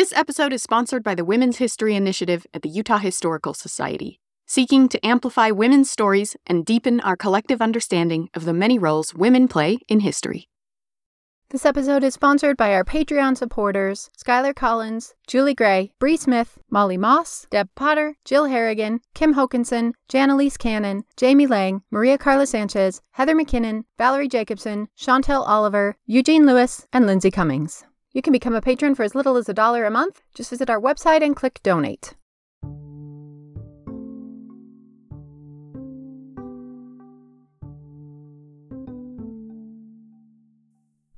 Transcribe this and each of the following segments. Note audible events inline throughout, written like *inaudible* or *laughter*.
This episode is sponsored by the Women's History Initiative at the Utah Historical Society, seeking to amplify women's stories and deepen our collective understanding of the many roles women play in history. This episode is sponsored by our Patreon supporters Skylar Collins, Julie Gray, Bree Smith, Molly Moss, Deb Potter, Jill Harrigan, Kim Hokinson, Janelise Cannon, Jamie Lang, Maria Carla Sanchez, Heather McKinnon, Valerie Jacobson, Chantel Oliver, Eugene Lewis, and Lindsay Cummings. You can become a patron for as little as a dollar a month. Just visit our website and click donate.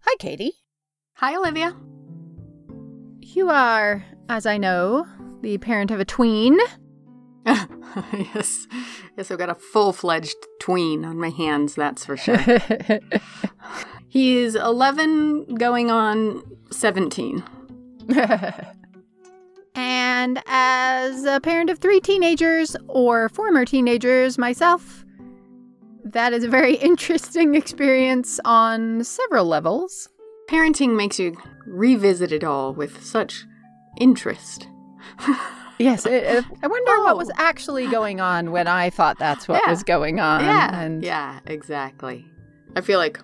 Hi, Katie. Hi, Olivia. You are, as I know, the parent of a tween. *laughs* yes. Yes, I've got a full fledged tween on my hands, that's for sure. *laughs* He's 11 going on 17. *laughs* and as a parent of three teenagers or former teenagers myself, that is a very *laughs* interesting experience on several levels. Parenting makes you revisit it all with such interest. *laughs* yes, it, it, I wonder oh. what was oh. actually going on when I thought that's what Yeah. was going on. Yeah. and Yeah, exactly. I feel like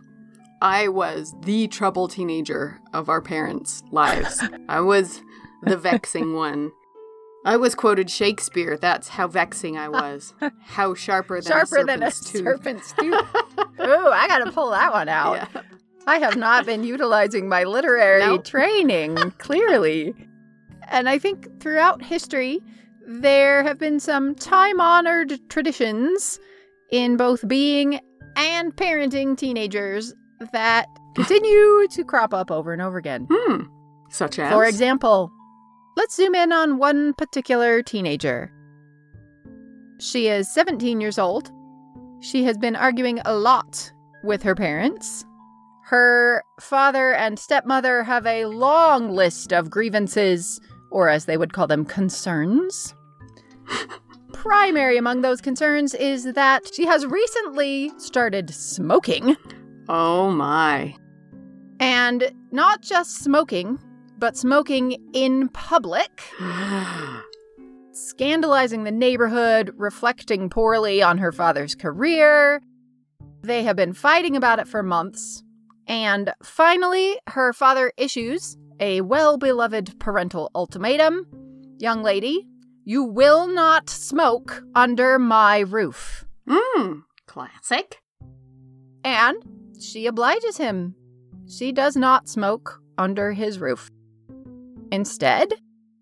I was the trouble teenager of our parents' lives. *laughs* I was the vexing one. I was quoted Shakespeare. That's how vexing I was. *laughs* How sharper than sharper a than a serpent's tooth. serpent's *laughs* tooth. Ooh, I got to pull that one out. Yeah. I have not been utilizing my literary Nope. training, clearly. And I think throughout history, there have been some time honored traditions in both being and parenting teenagers that continue *laughs* to crop up over and over again. Hmm. Such as For example, let's zoom in on one particular teenager. She is 17 years old. She has been arguing a lot with her parents. Her father and stepmother have a long list of grievances, or as they would call them, concerns. *laughs* Primary among those concerns is that she has recently started smoking. Oh my. And not just smoking, but smoking in public, *gasps* scandalizing the neighborhood, reflecting poorly on her father's career. They have been fighting about it for months. And finally, her father issues a well beloved parental ultimatum Young lady, you will not smoke under my roof. Mmm. Classic. And she obliges him. She does not smoke under his roof. Instead,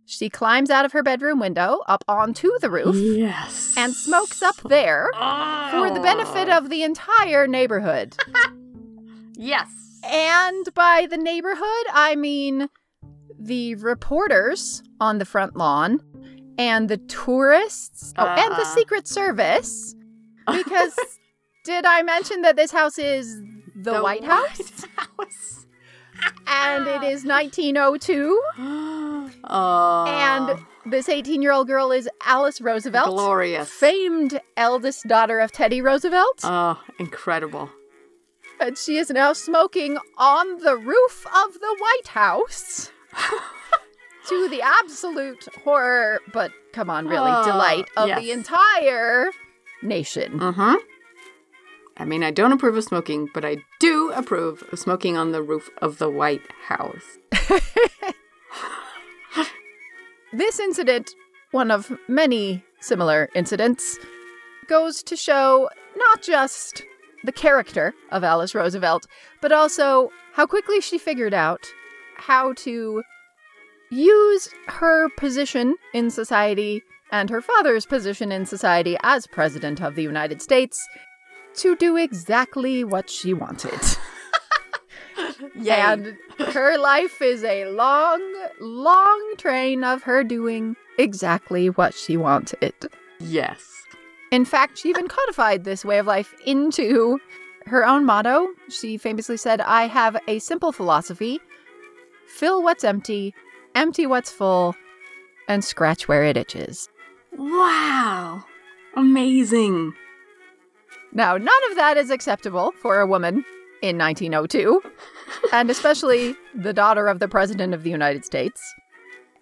she climbs out of her bedroom window up onto the roof Yes. and smokes up there for the benefit of the entire neighborhood. *laughs* Yes. and by the neighborhood, I mean the reporters on the front lawn and the tourists oh, and the Uh. Secret Service. Because *laughs* did I mention that this house is the, White House? White House. *laughs* and it is 1902. oh. *gasps* And this 18 year old girl is Alice Roosevelt, glorious. famed eldest daughter of Teddy Roosevelt. Oh, incredible. and she is now smoking on the roof of the White House. *laughs* to the absolute horror, but come on, really, Oh, delight of yes. the entire nation. Mm-hmm. I mean, I don't approve of smoking, but I do approve of smoking on the roof of the White House. *laughs* This incident, one of many similar incidents, goes to show not just the character of Alice Roosevelt, but also how quickly she figured out how to use her position in society and her father's position in society as President of the United States to do exactly what she wanted. *laughs* And her life is a long, long train of her doing exactly what she wanted. yes. In fact, she even codified this way of life into her own motto. She famously said, I have a simple philosophy fill what's empty, empty what's full, and scratch where it itches. Wow. Amazing. Now, none of that is acceptable for a woman in 1902, and especially the daughter of the President of the United States.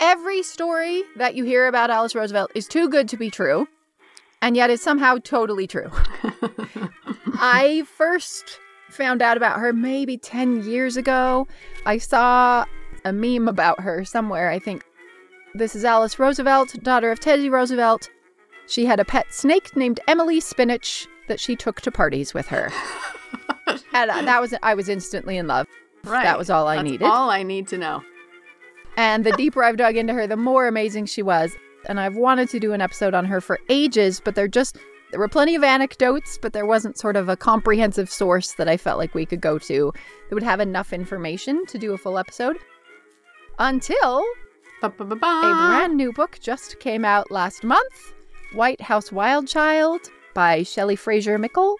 Every story that you hear about Alice Roosevelt is too good to be true, and yet it's somehow totally true. *laughs* I first found out about her maybe 10 years ago. I saw a meme about her somewhere, I think. This is Alice Roosevelt, daughter of Teddy Roosevelt. She had a pet snake named Emily Spinach that she took to parties with her. and uh, that was I was instantly in love. right. That was all I needed. That's needed. All I need to know. And the deeper I've dug into her, the more amazing she was. And I've wanted to do an episode on her for ages, but there just there were plenty of anecdotes, but there wasn't sort of a comprehensive source that I felt like we could go to that would have enough information to do a full episode. Until Ba-ba-ba-ba. a brand new book just came out last month, White House Wild Child by Shelley Fraser Mickle.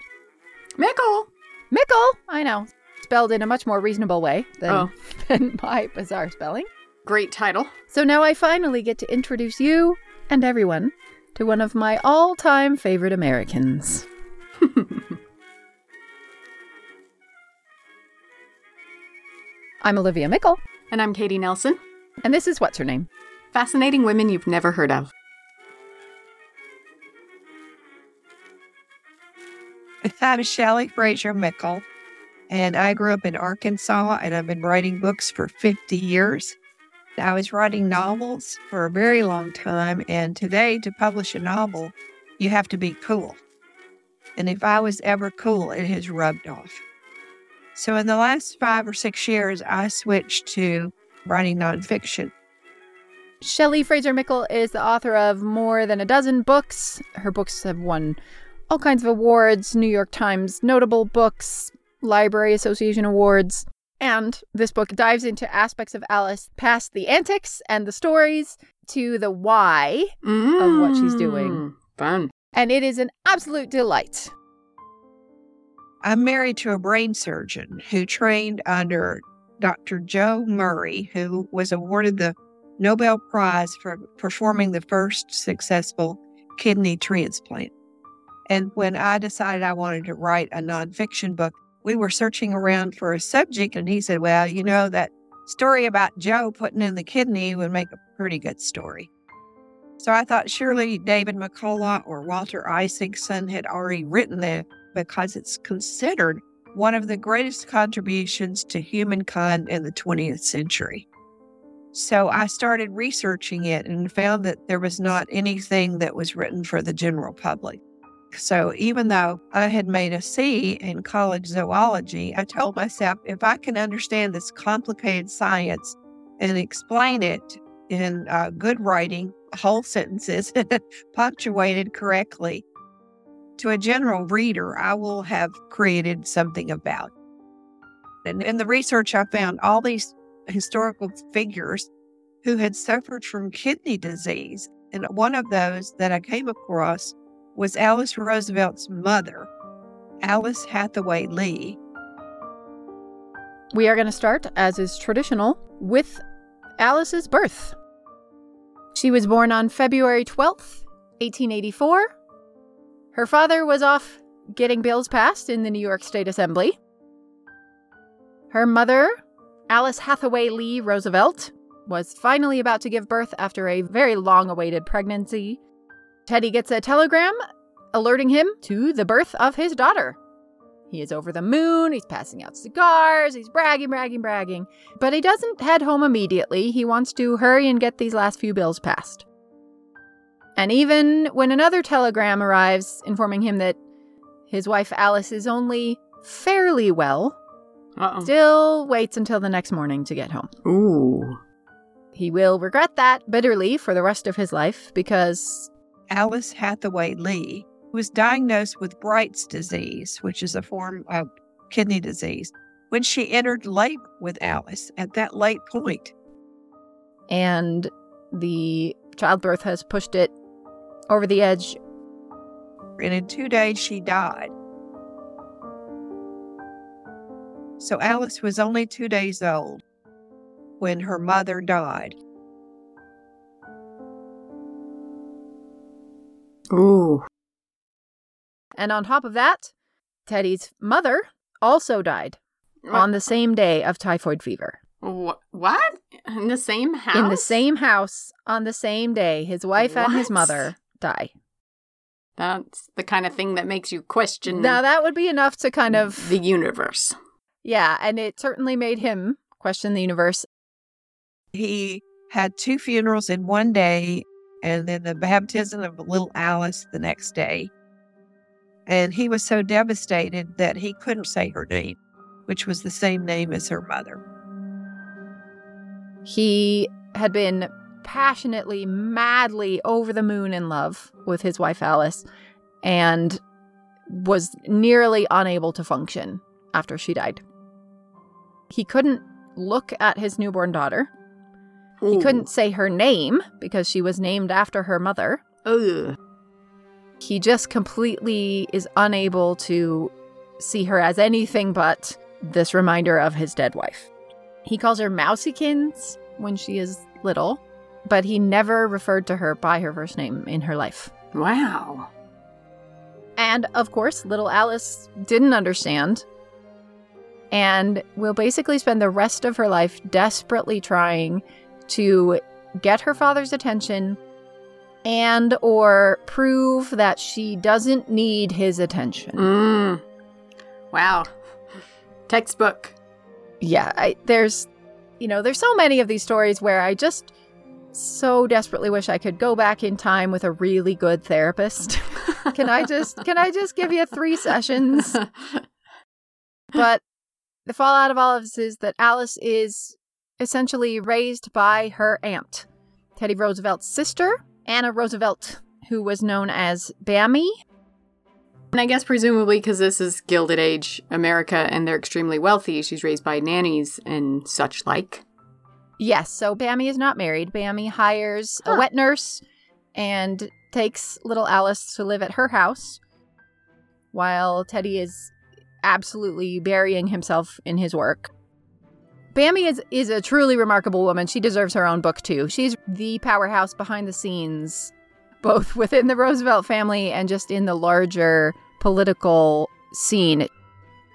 Mickle. Mickle, I know, spelled in a much more reasonable way than, Oh. *laughs* than my bizarre spelling. Great title. So now I finally get to introduce you and everyone to one of my all time favorite Americans. *laughs* I'm Olivia Meikle, And I'm Katie Nelson. and this is What's Her Name? Fascinating women you've never heard of. I'm Shelley Fraser Mickle, and I grew up in Arkansas, and I've been writing books for 50 years. I was writing novels for a very long time, and today, to publish a novel, you have to be cool. And if I was ever cool, it has rubbed off. So, in the last five or six years, I switched to writing nonfiction. Shelley Fraser Mickle is the author of more than a dozen books. Her books have won all kinds of awards New York Times notable books, Library Association awards. And this book dives into aspects of Alice past the antics and the stories to the why, Of what she's doing. Mm, Fun. and it is an absolute delight. I'm married to a brain surgeon who trained under Dr. Joe Murray, who was awarded the Nobel Prize for performing the first successful kidney transplant. And mm-hmm. when I decided I wanted to write a nonfiction book, we were searching around for a subject, and he said, Well, you know, that story about Joe putting in the kidney would make a pretty good story. So I thought surely David McCullough or Walter Isaacson had already written that because it's considered one of the greatest contributions to humankind in the 20th century. So I started researching it and found that there was not anything that was written for the general public. So even though I had made a C in college zoology, I told myself if I can understand this complicated science and explain it in uh, good writing, whole sentences, *laughs* punctuated correctly, to a general reader, I will have created something about. And in the research, I found all these historical figures who had suffered from kidney disease. And one of those that I came across was Alice Roosevelt's mother, Alice Hathaway Lee. We are going to start, as is traditional, with Alice's birth. She was born on February 12th, 1884. Her father was off getting bills passed in the New York State Assembly. Her mother, Alice Hathaway Lee Roosevelt, was finally about to give birth after a very long awaited pregnancy. Teddy gets a telegram alerting him to the birth of his daughter. He is over the moon, he's passing out cigars, he's bragging, bragging, bragging. But he doesn't head home immediately. He wants to hurry and get these last few bills passed. And even when another telegram arrives informing him that his wife Alice is only fairly well, Uh still waits until the next morning to get home. oh. Ooh. He will regret that bitterly for the rest of his life because Alice Hathaway Lee was diagnosed with Bright's disease, which is a form of kidney disease, when she entered labor with Alice at that late point. and the childbirth has pushed it over the edge. And in two days, she died. So Alice was only two days old when her mother died. Ooh. And on top of that, Teddy's mother also died on the same day of typhoid fever. Wh- what? In the same house? In the same house on the same day, his wife and his mother die. That's the kind of thing that makes you question Now, that would be enough to kind of. the universe. Yeah, and it certainly made him question the universe. He had two funerals in one day and then the baptism of little Alice the next day. And he was so devastated that he couldn't say her name, which was the same name as her mother. He had been passionately, madly over the moon in love with his wife Alice and was nearly unable to function after she died. He couldn't look at his newborn daughter. He couldn't say her name because she was named after her mother. Ugh. He just completely is unable to see her as anything but this reminder of his dead wife. He calls her Mousykins when she is little, but he never referred to her by her first name in her life. Wow. And of course, little Alice didn't understand and will basically spend the rest of her life desperately trying to get her father's attention and or prove that she doesn't need his attention. Mm. Wow. Textbook. Yeah, I, there's you know, there's so many of these stories where I just so desperately wish I could go back in time with a really good therapist. *laughs* can I just can I just give you 3 sessions? *laughs* But the fallout of all of this is that Alice is essentially raised by her aunt, Teddy Roosevelt's sister, Anna Roosevelt, who was known as Bammy. And I guess presumably because this is Gilded Age America and they're extremely wealthy, she's raised by nannies and such like. Yes, so Bammy is not married. Bammy hires a wet nurse and takes little Alice to live at her house while Teddy is absolutely burying himself in his work. Bammy is, is a truly remarkable woman. She deserves her own book, too. She's the powerhouse behind the scenes, both *laughs* within the Roosevelt family and just in the larger political scene.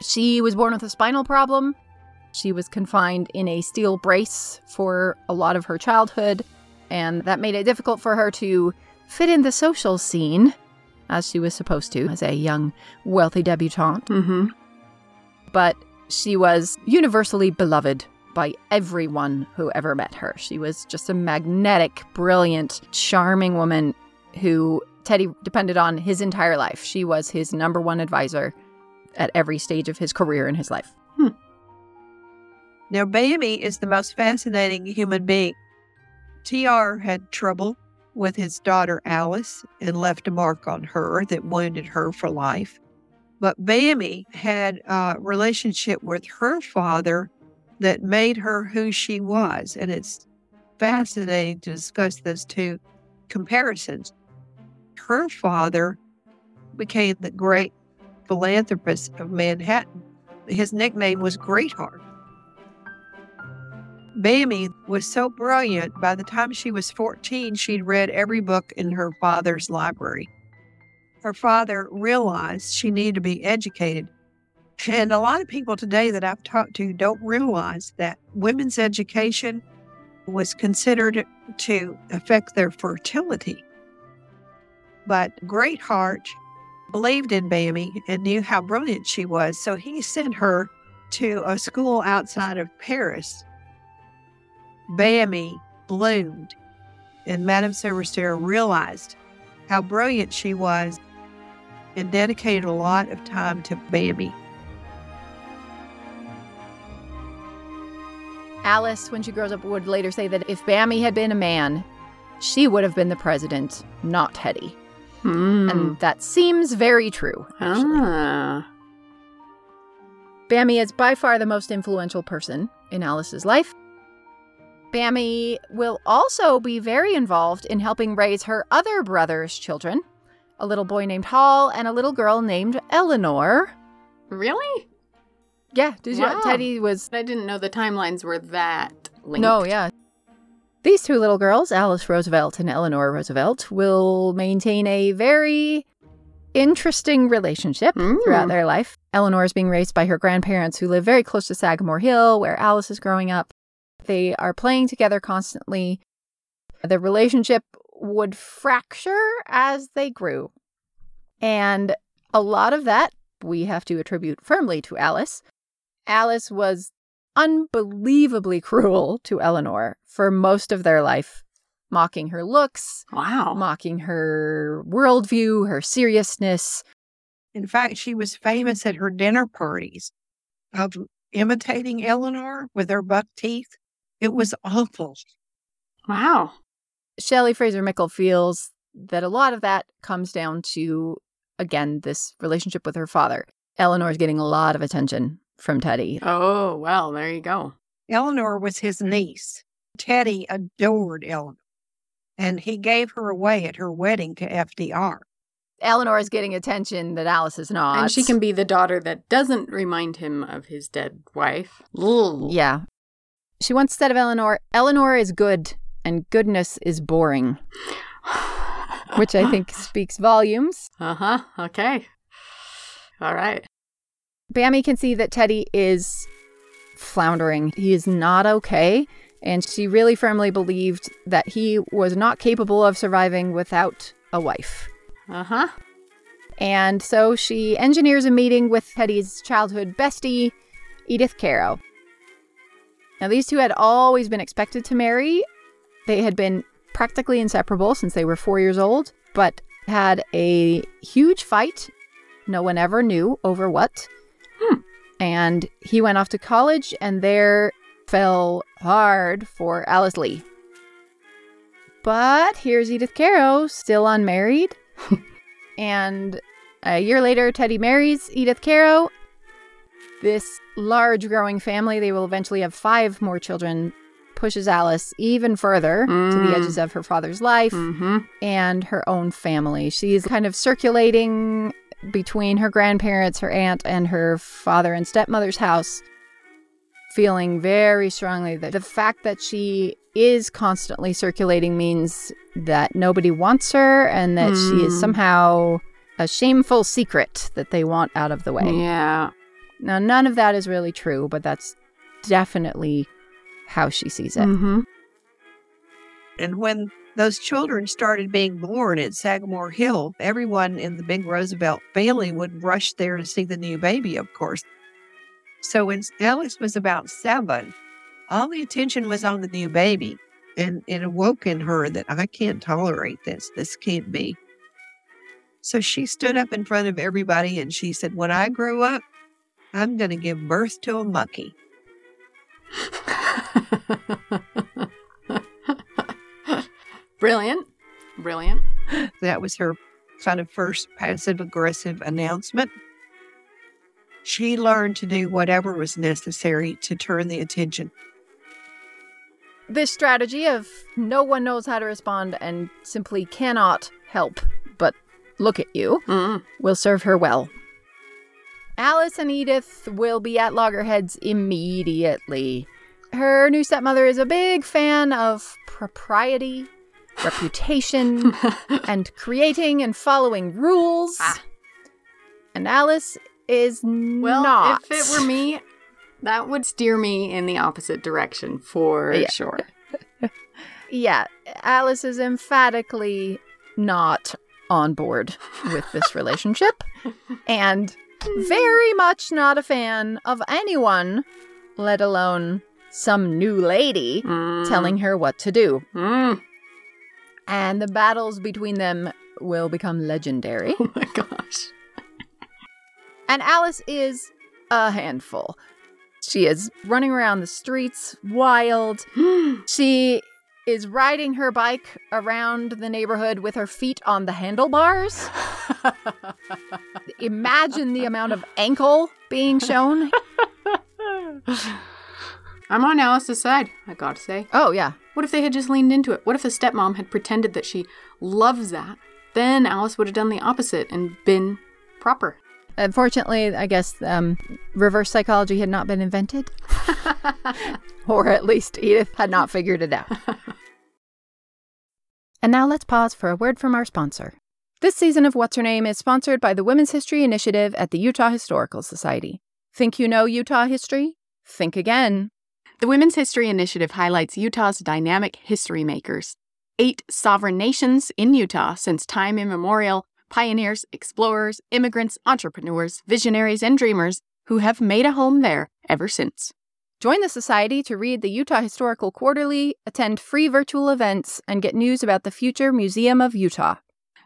She was born with a spinal problem. She was confined in a steel brace for a lot of her childhood, and that made it difficult for her to fit in the social scene as she was supposed to as a young, wealthy debutante Mm-hmm. but she was universally beloved by everyone who ever met her. She was just a magnetic, brilliant, charming woman who Teddy depended on his entire life. She was his number one advisor at every stage of his career in his life. Hmm. Now, Bammy is the most fascinating human being. TR had trouble with his daughter Alice and left a mark on her that wounded her for life. But Bammy had a relationship with her father that made her who she was. And it's fascinating to discuss those two comparisons. Her father became the great philanthropist of Manhattan. His nickname was Greatheart. Bammy was so brilliant, by the time she was 14, she'd read every book in her father's library. Her father realized she needed to be educated. And a lot of people today that I've talked to don't realize that women's education was considered to affect their fertility. But Greatheart believed in Bammy and knew how brilliant she was, so he sent her to a school outside of Paris Bammy bloomed, and Madame Souvestre realized how brilliant she was and dedicated a lot of time to Bammy. Alice, when she grows up, would later say that if Bammy had been a man, she would have been the president, not Teddy. Mm. And that seems very true. Actually. ah. Bammy is by far the most influential person in Alice's life. Bammy will also be very involved in helping raise her other brother's children a little boy named Hall and a little girl named Eleanor. Really? Yeah, did you? Wow. Teddy was. I didn't know the timelines were that linked. No, yeah. These two little girls, Alice Roosevelt and Eleanor Roosevelt, will maintain a very interesting relationship Mm. throughout their life. Eleanor is being raised by her grandparents who live very close to Sagamore Hill, where Alice is growing up. They are playing together constantly. The relationship would fracture as they grew. And a lot of that we have to attribute firmly to Alice. Alice was unbelievably *laughs* cruel to Eleanor for most of their life, mocking her looks, Wow. mocking her worldview, her seriousness. In fact, she was famous at her dinner parties of imitating Eleanor with her buck teeth. It was awful. Wow. Shelley Fraser Mickle feels that a lot of that comes down to, again, this relationship with her father. Eleanor's getting a lot of attention from Teddy. Oh, well, there you go. Eleanor was his niece. Teddy adored Eleanor, and he gave her away at her wedding to FDR. Eleanor is getting attention that Alice is not. And she can be the daughter that doesn't remind him of his dead wife. Ugh. Yeah. She once said of Eleanor, Eleanor is good and goodness is boring, which I think *laughs* speaks volumes. Uh huh. Okay. All right. Bammy can see that Teddy is floundering. He is not okay. And she really firmly believed that he was not capable of surviving without a wife. Uh huh. And so she engineers a meeting with Teddy's childhood bestie, Edith Carow. Now, these two had always been expected to marry. They had been practically inseparable since they were four years old, but had a huge fight. No one ever knew over what. Hmm. And he went off to college and there fell hard for Alice Lee. But here's Edith Carow, still unmarried. *laughs* and a year later, Teddy marries Edith Carow. This large growing family, they will eventually have five more children, pushes Alice even further to the Mm. edges of her father's life Mm-hmm. and her own family. She's kind of circulating between her grandparents, her aunt, and her father and stepmother's house, feeling very strongly that the fact that she is constantly circulating means that nobody wants her and that she is Hmm. somehow a shameful secret that they want out of the way. Yeah. Now, none of that is really true, but that's definitely how she sees it. Mm-hmm. And when those children started being born at Sagamore Hill, everyone in the big Roosevelt family would rush there to see the new baby, of course. So when Alice was about seven, all the attention was on the new baby. And it awoke in her that I can't tolerate this. This can't be. So she stood up in front of everybody and she said, When I grow up, I'm going to give birth to a monkey. *laughs* *laughs* Brilliant. Brilliant. That was her kind of first passive aggressive announcement. She learned to do whatever was necessary to turn the attention. This strategy of no one knows how to respond and simply cannot help but look at you Mm. will serve her well. Alice and Edith will be at loggerheads immediately. Her new stepmother is a big fan of propriety, *laughs* reputation, and creating and following rules. Ah. And Alice is Well, not. if it were me, that would steer me in the opposite direction for Yeah. sure. *laughs* Yeah, Alice is emphatically not on board with this relationship *laughs* and very much not a fan of anyone, let alone some new lady Mm. telling her what to do. Mm. And the battles between them will become legendary. Oh my gosh. *laughs* And Alice is a handful. She is running around the streets wild. *gasps* She is riding her bike around the neighborhood with her feet on the handlebars. *laughs* Imagine the amount of ankle being shown. *laughs* I'm on Alice's side, I gotta say. Oh, yeah. What if they had just leaned into it? What if the stepmom had pretended that she loves that? Then Alice would have done the opposite and been proper. Unfortunately, I guess um, reverse psychology had not been invented, *laughs* or at least Edith had not figured it out. *laughs* and now let's pause for a word from our sponsor. This season of What's Her Name is sponsored by the Women's History Initiative at the Utah Historical Society. Think you know Utah history? Think again. The Women's History Initiative highlights Utah's dynamic history makers. Eight sovereign nations in Utah since time immemorial pioneers, explorers, immigrants, entrepreneurs, visionaries, and dreamers who have made a home there ever since. Join the Society to read the Utah Historical Quarterly, attend free virtual events, and get news about the future Museum of Utah.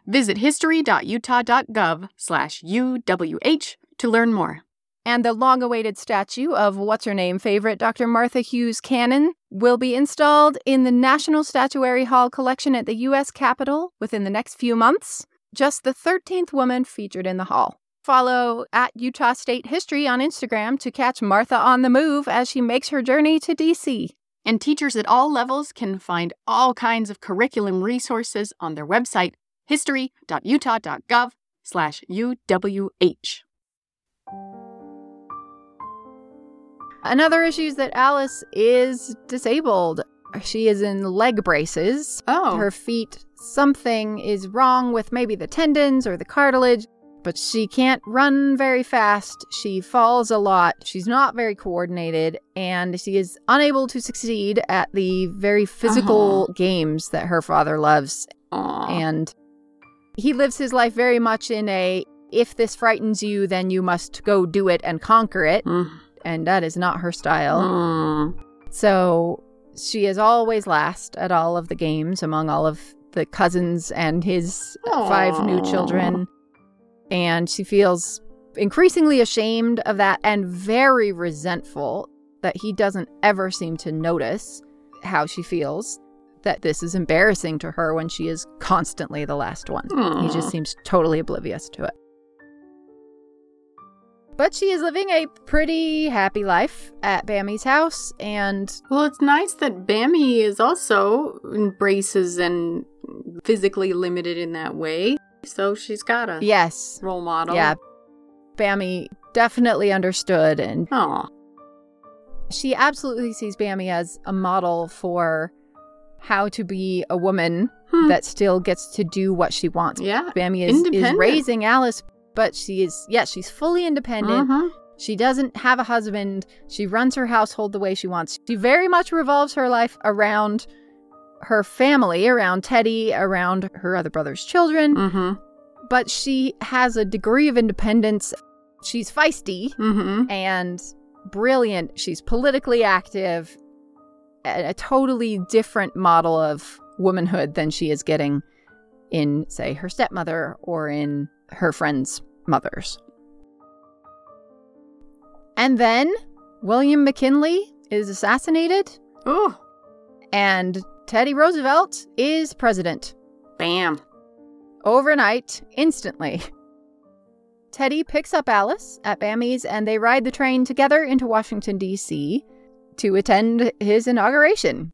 Visit history.utah.gov slash UWH to learn more. And the long awaited statue of what's her name favorite Dr. Martha Hughes Cannon will be installed in the National Statuary Hall collection at the U.S. Capitol within the next few months. Just the 13th woman featured in the hall. Follow at Utah State History on Instagram to catch Martha on the move as she makes her journey to DC. And teachers at all levels can find all kinds of curriculum resources on their website, history.utah.gov slash UWH. Another issue is that Alice is disabled. She is in leg braces. Oh. Her feet, something is wrong with maybe the tendons or the cartilage but she can't run very fast. She falls a lot. She's not very coordinated, and she is unable to succeed at the very physical Uh-huh. games that her father loves. Aw. And he lives his life very much in a if this frightens you, then you must go do it and conquer it. Mm. And that is not her style. Mm. So she is always last at all of the games among all of the cousins and his five new children. And she feels increasingly ashamed of that and very resentful that he doesn't ever seem to notice how she feels. That this is embarrassing to her when she is constantly the last one. He just seems totally oblivious to it. But she is living a pretty happy life at Bammy's house, and Well, it's nice that Bammy is also in braces and physically limited in that way. So she's got a yes, role model. yeah, Bammy definitely understood, and Oh. she absolutely sees Bammy as a model for how to be a woman Hmm. that still gets to do what she wants. Yeah. Bammy is, is raising Alice, but she is, yes, she's fully independent. Mhm. She doesn't have a husband. She runs her household the way she wants. She very much revolves her life around her family, around Teddy, around her other brother's children, Mhm. but she has a degree of independence. She's feisty Mhm. and brilliant. She's politically active, a, a totally different model of womanhood than she is getting in, say, her stepmother or in her friends' mothers. And then William McKinley is assassinated, Oh, and Teddy Roosevelt is president. bam. Overnight, instantly. Teddy picks up Alice at Bammy's and they ride the train together into Washington, D.C. to attend his inauguration.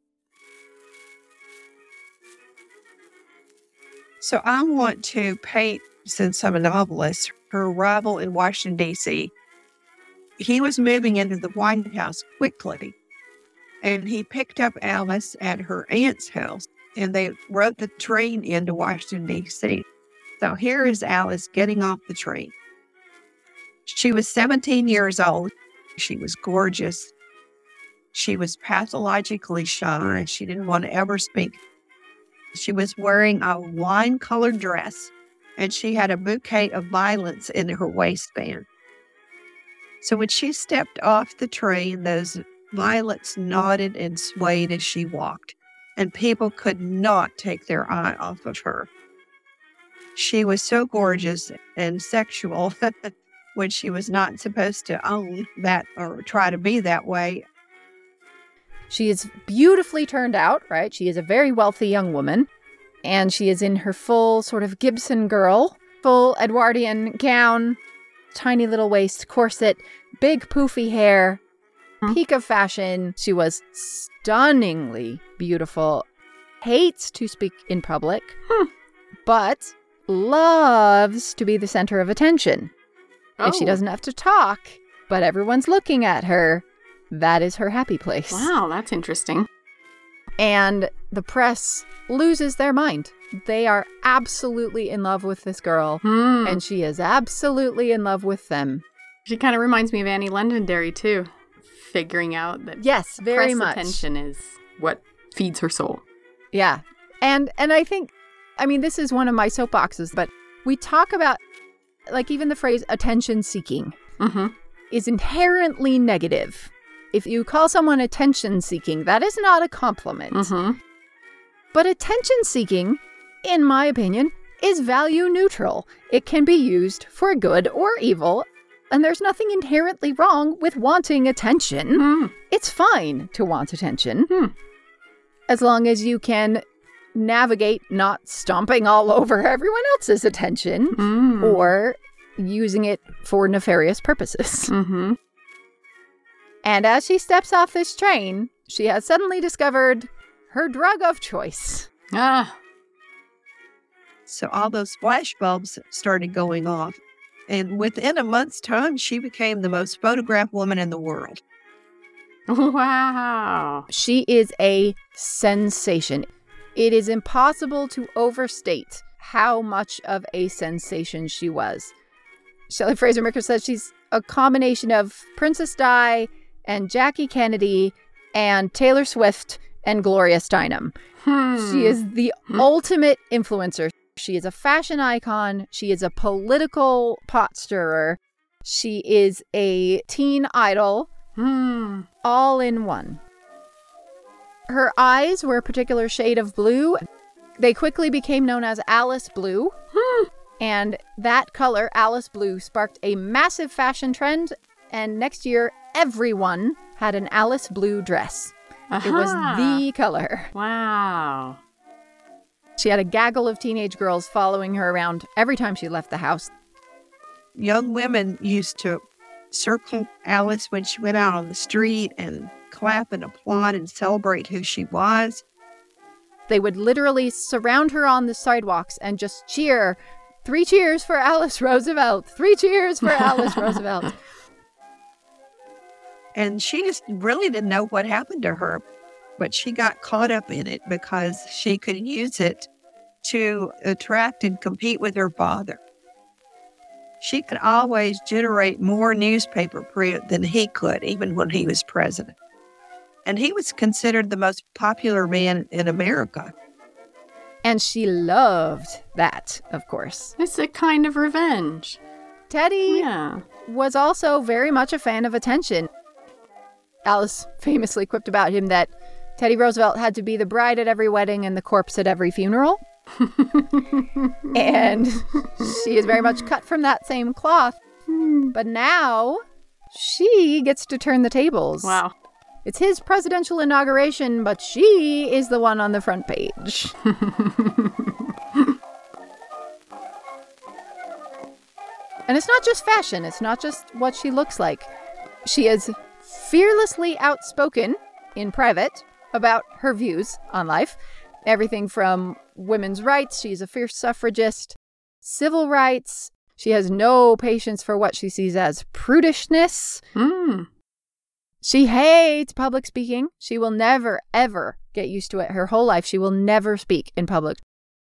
So I want to paint, since I'm a novelist, her arrival in Washington, D.C. He was moving into the White House quickly, and he picked up Alice at her aunt's house, and they rode the train into Washington, D.C. So here is Alice getting off the train. She was 17 years old. She was gorgeous. She was pathologically shy. She didn't want to ever speak she was wearing a wine colored dress and she had a bouquet of violets in her waistband. So when she stepped off the train, those violets nodded and swayed as she walked, and people could not take their eye off of her. She was so gorgeous and sexual *laughs* when she was not supposed to own that or try to be that way. She is beautifully turned out, right? She is a very wealthy young woman, and she is in her full sort of Gibson girl, full Edwardian gown, tiny little waist, corset, big poofy hair, Hmm. peak of fashion. She was stunningly beautiful, hates to speak in public, Hmm. but loves to be the center of attention. If she Oh. doesn't have to talk, but everyone's looking at her, that is her happy place. Wow, that's interesting. And the press loses their mind. They are absolutely in love with this girl, Hmm. and she is absolutely in love with them. She kind of reminds me of Annie Londonderry too. figuring out that Yes, very press much. attention is what feeds her soul. Yeah. And and I think I mean this is one of my soapboxes, but we talk about like even the phrase attention seeking Mm-hmm. is inherently negative. If you call someone attention seeking, that is not a compliment. Mm-hmm. But attention seeking, in my opinion, is value neutral. It can be used for good or evil, and there's nothing inherently wrong with wanting attention. Mm. It's fine to want attention Hmm. as long as you can navigate not stomping all *laughs* over everyone else's attention Mm. or using it for nefarious purposes. Mm-hmm. And as she steps off this train, she has suddenly discovered her drug of choice. Ah. So all those flashbulbs started going off. And within a month's time, she became the most photographed woman in the world. Wow. She is a sensation. It is impossible to overstate how much of a sensation she was. Shelley Fraser Mickle says she's a combination of Princess Di and Jackie Kennedy and Taylor Swift and Gloria Steinem. Hmm. She is the Hmm. ultimate influencer. She is a fashion icon. She is a political pot stirrer. She is a teen idol Hmm. all in one. Her eyes were a particular shade of blue. They quickly became known as Alice Blue. Hmm. And that color, Alice Blue, sparked a massive fashion trend. And next year, everyone had an Alice Blue dress. It was the color. Wow. She had a gaggle of teenage girls following her around every time she left the house. Young women used to circle Alice when she went out on the street and clap and applaud and celebrate who she was. They would literally surround her on the sidewalks and just cheer. Three cheers for Alice Roosevelt. Three cheers for Alice *laughs* Roosevelt. And she just really didn't know what happened to her, but she got caught up in it because she could use it to attract and compete with her father. She could always generate more newspaper print than he could, even when he was president. And he was considered the most popular man in America. And she loved that, of course. It's a kind of revenge. Teddy Yeah. was also very much a fan of attention. Alice famously quipped about him that Teddy Roosevelt had to be the bride at every wedding and the corpse at every funeral. *laughs* and she is very much cut from that same cloth. Hmm. But now she gets to turn the tables. Wow. It's his presidential inauguration, but she is the one on the front page. *laughs* and it's not just fashion, it's not just what she looks like. She is fearlessly outspoken in private about her views on life. Everything from women's rights, she's a fierce suffragist, civil rights. She has no patience for what she sees as prudishness. Hmm. She hates public speaking. She will never, ever get used to it. Her whole life, she will never speak in public.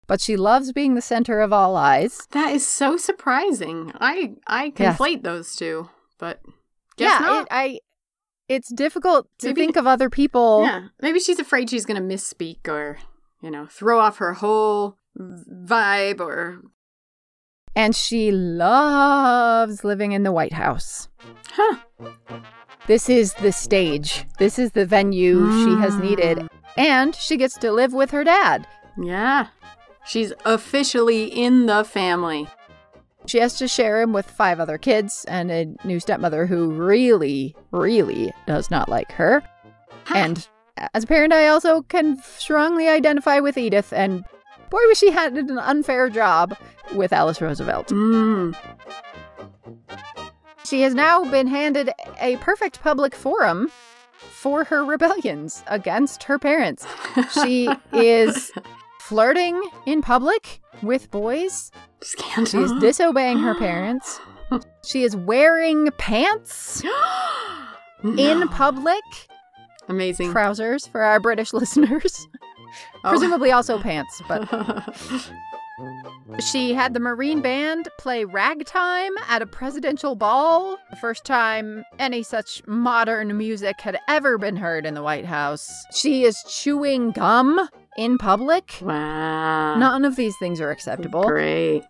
But she loves being the center of all eyes. That is so surprising. I I Yes. conflate those two, but guess yeah, not. It, I. It's difficult to Maybe- think of other people. yeah, maybe she's afraid she's going to misspeak or you know throw off her whole vibe or And she loves living in the White House. huh. This is the stage. This is the venue she has needed. Mm. And she gets to live with her dad. Yeah, she's officially in the family. She has to share him with five other kids and a new stepmother who really, really does not like her. And as a parent, I also can strongly identify with Edith, and boy, was she had an unfair job with Alice Roosevelt. Mm. She has now been handed a perfect public forum for her rebellions against her parents. *laughs* She is flirting in public with boys. Scandal. She is *gasps* disobeying her parents. She is wearing pants *gasps* in public. Amazing. Trousers for our British *laughs* listeners. Oh. Presumably also pants, but *laughs* She had the Marine Band play ragtime at a presidential ball, the first time any such modern music had ever been heard in the White House. She is chewing gum in public. Wow. None of these things are acceptable. Great.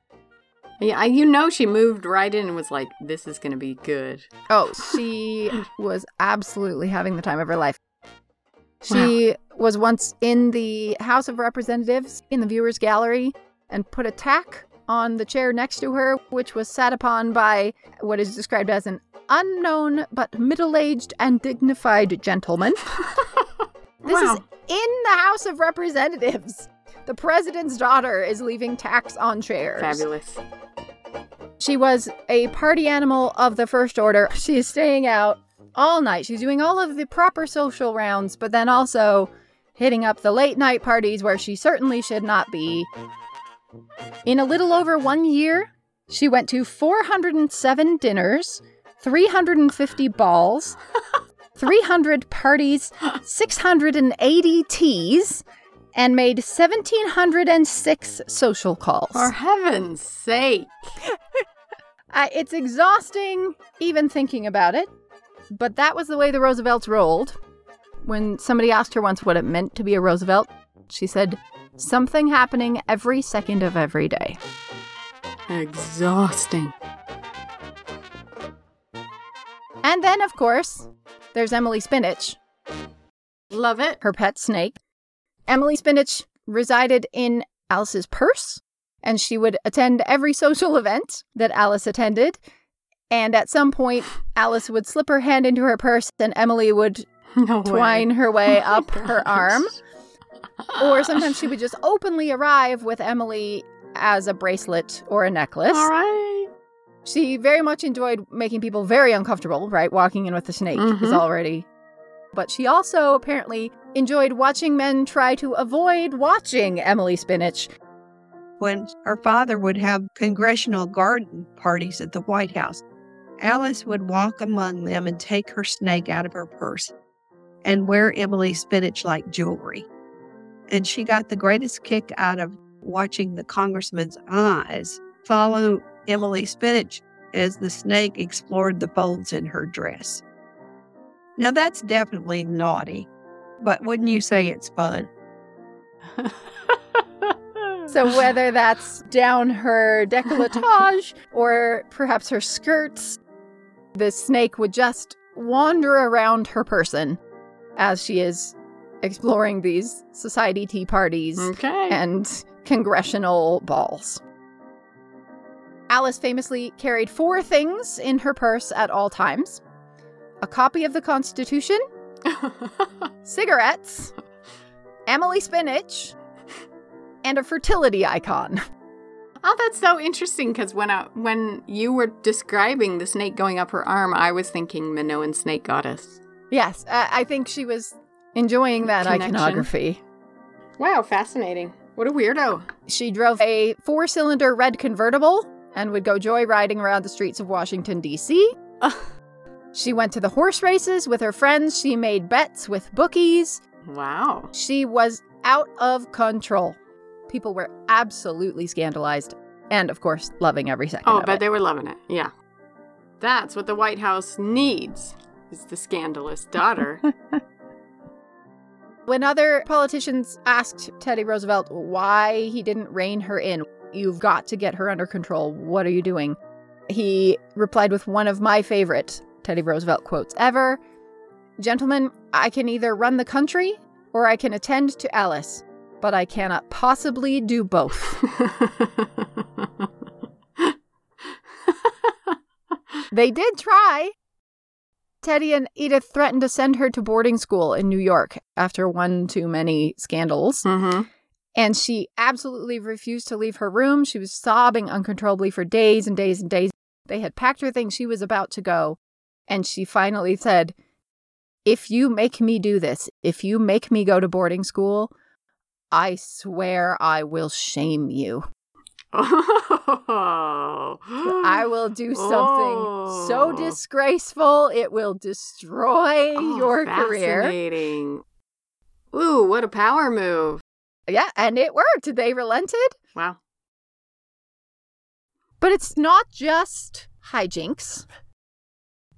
Yeah, you know she moved right in and was like, "This is gonna be good." Oh, *sighs* she was absolutely having the time of her life. She was once in the House of Representatives in the viewers gallery and put a tack on the chair next to her, which was sat upon by what is described as an unknown but middle aged and dignified gentleman. *laughs* This wow. is in the House of Representatives. The president's daughter is leaving tacks on chairs. fabulous. She was a party animal of the first order. She is staying out all night. She's doing all of the proper social rounds, but then also hitting up the late night parties where she certainly should not be. In a little over one year, she went to 407 dinners, 350 balls, *laughs* 300 parties, 680 teas, and made 1,706 social calls. For heaven's sake. *laughs* I, it's exhausting even thinking about it, but that was the way the Roosevelts rolled. When somebody asked her once what it meant to be a Roosevelt, she said, Something happening every second of every day. Exhausting. And then, of course, there's Emily Spinach, Love it. her pet snake. Emily Spinach resided in Alice's purse, and she would attend every social event that Alice attended. And at some point, Alice would slip her hand into her purse, and Emily would *laughs* No twine her way Oh up her arm. Or sometimes she would just openly arrive with Emily as a bracelet or a necklace. All right. She very much enjoyed making people very uncomfortable, right? Walking in with the snake is Mhm. already. But she also apparently enjoyed watching men try to avoid watching Emily Spinach. When her father would have congressional garden parties at the White House, Alice would walk among them and take her snake out of her purse and wear Emily Spinach like jewelry. And she got the greatest kick out of watching the congressman's eyes follow Emily Spinach as the snake explored the folds in her dress. Now, that's definitely naughty, but wouldn't you say it's fun? *laughs* So whether that's down her decolletage *laughs* or perhaps her skirts, the snake would just wander around her person as she is exploring these society tea parties okay. and congressional balls. Alice famously carried four things in her purse at all times a copy of the Constitution, *laughs* cigarettes, Emily Spinach, and a fertility icon. oh, that's so interesting because when I, when you were describing the snake going up her arm, I was thinking Minoan snake goddess. Yes, uh, I think she was enjoying that Connection. iconography. Wow, fascinating. What a weirdo. She drove a four cylinder red convertible and would go joyriding around the streets of Washington, D.C. She went to the horse races with her friends. She made bets with bookies. Wow. She was out of control. People were absolutely scandalized and, of course, loving every second Oh, but it. they were loving it. Yeah. That's what the White House needs. Is the scandalous *laughs* daughter. When other politicians asked Teddy Roosevelt why he didn't rein her in, you've got to get her under control. What are you doing? He replied with one of my favorite Teddy Roosevelt quotes ever Gentlemen, I can either run the country or I can attend to Alice, but I cannot possibly do both. *laughs* They did try. Teddy and Edith threatened to send her to boarding school in New York after one too many scandals. hmm And she absolutely refused to leave her room. She was sobbing uncontrollably for days and days and days. They had packed her things. She was about to go. And she finally said, If you make me do this, if you make me go to boarding school, I swear I will shame you. Oh. *laughs* I will do something so Oh. disgraceful, it will destroy Oh, your career. Fascinating. Ooh, what a power move. Yeah, and it worked. They relented. Wow. But it's not just hijinks.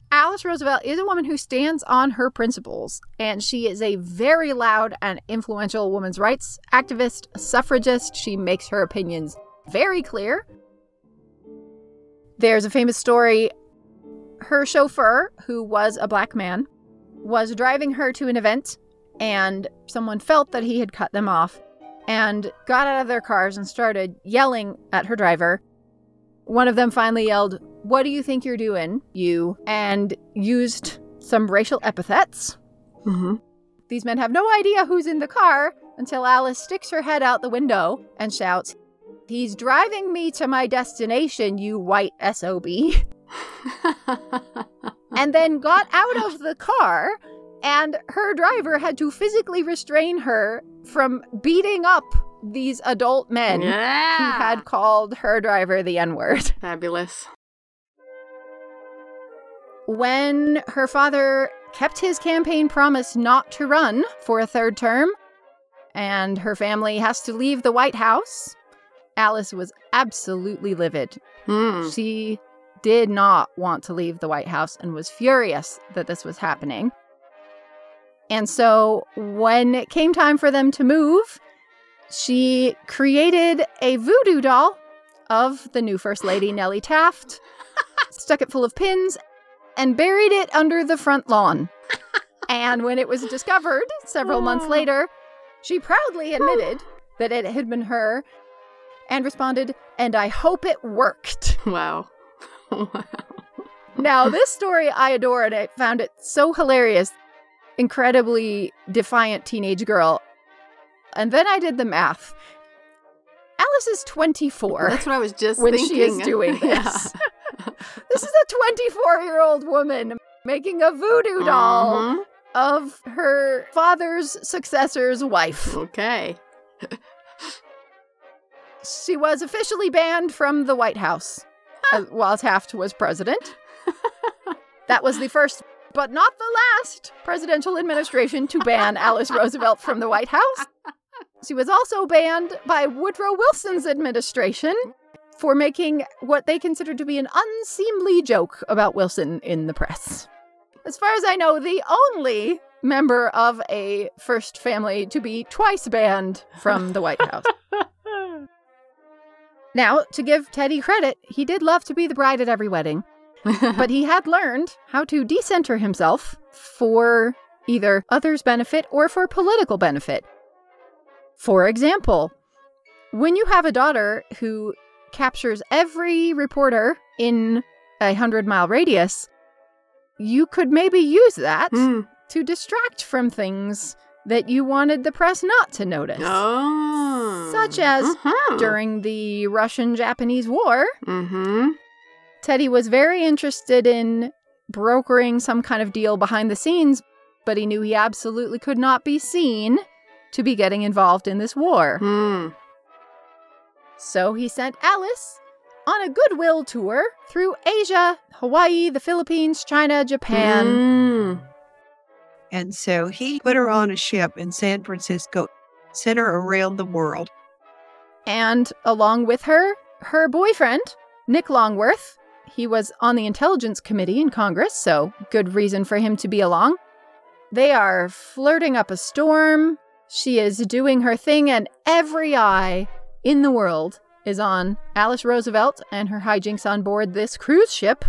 Alice Roosevelt is a woman who stands on her principles, and she is a very loud and influential women's rights activist, suffragist. She makes her opinions very clear. There's a famous story. Her chauffeur, who was a black man, was driving her to an event, and someone felt that he had cut them off and got out of their cars and started yelling at her driver. One of them finally yelled, What do you think you're doing, you? and used some racial epithets. Mm-hmm. These men have no idea who's in the car until Alice sticks her head out the window and shouts, He's driving me to my destination, you white SOB. *laughs* and then got out of the car, and her driver had to physically restrain her from beating up these adult men yeah. who had called her driver the N word. *laughs* Fabulous. When her father kept his campaign promise not to run for a third term, and her family has to leave the White House, Alice was absolutely livid. Hmm. She did not want to leave the White House and was furious that this was happening. And so when it came time for them to move, she created a voodoo doll of the new First Lady, Nellie Taft, *laughs* stuck it full of pins, and buried it under the front lawn. *laughs* and when it was discovered several months later, she proudly admitted that it had been her and responded, And I hope it worked. *laughs* Wow. wow. Now, this story I adore, and I found it so hilarious. Incredibly defiant teenage girl. And then I did the math. Alice is 24 That's what I was just when thinking. she is doing *laughs* Yeah. this. *laughs* this is a 24 year old woman making a voodoo doll Mhm. of her father's successor's wife. Okay. She was officially banned from the White House *laughs* uh, while Taft was president. That was the first, but not the last, presidential administration to ban *laughs* Alice Roosevelt from the White House. She was also banned by Woodrow Wilson's administration for making what they considered to be an unseemly joke about Wilson in the press. As far as I know, the only member of a first family to be twice banned from the White House. *laughs* Now, to give Teddy credit, he did love to be the bride at every wedding, *laughs* but he had learned how to decenter himself for either others' benefit or for political benefit. For example, when you have a daughter who captures every reporter in a hundred mile radius, you could maybe use that Hmm. to distract from things that you wanted the press not to notice. Oh. Such as Mhm. During the Russian Japanese War, Mhm. Teddy was very interested in brokering some kind of deal behind the scenes, but he knew he absolutely could not be seen to be getting involved in this war. Hmm. So he sent Alice on a goodwill tour through Asia, Hawaii, the Philippines, China, Japan. Mm. And so he put her on a ship in San Francisco, sent her around the world. And along with her, her boyfriend, Nick Longworth. He was on the Intelligence Committee in Congress, so good reason for him to be along. They are flirting up a storm. She is doing her thing, and every eye in the world is on Alice Roosevelt and her hijinks on board this cruise ship.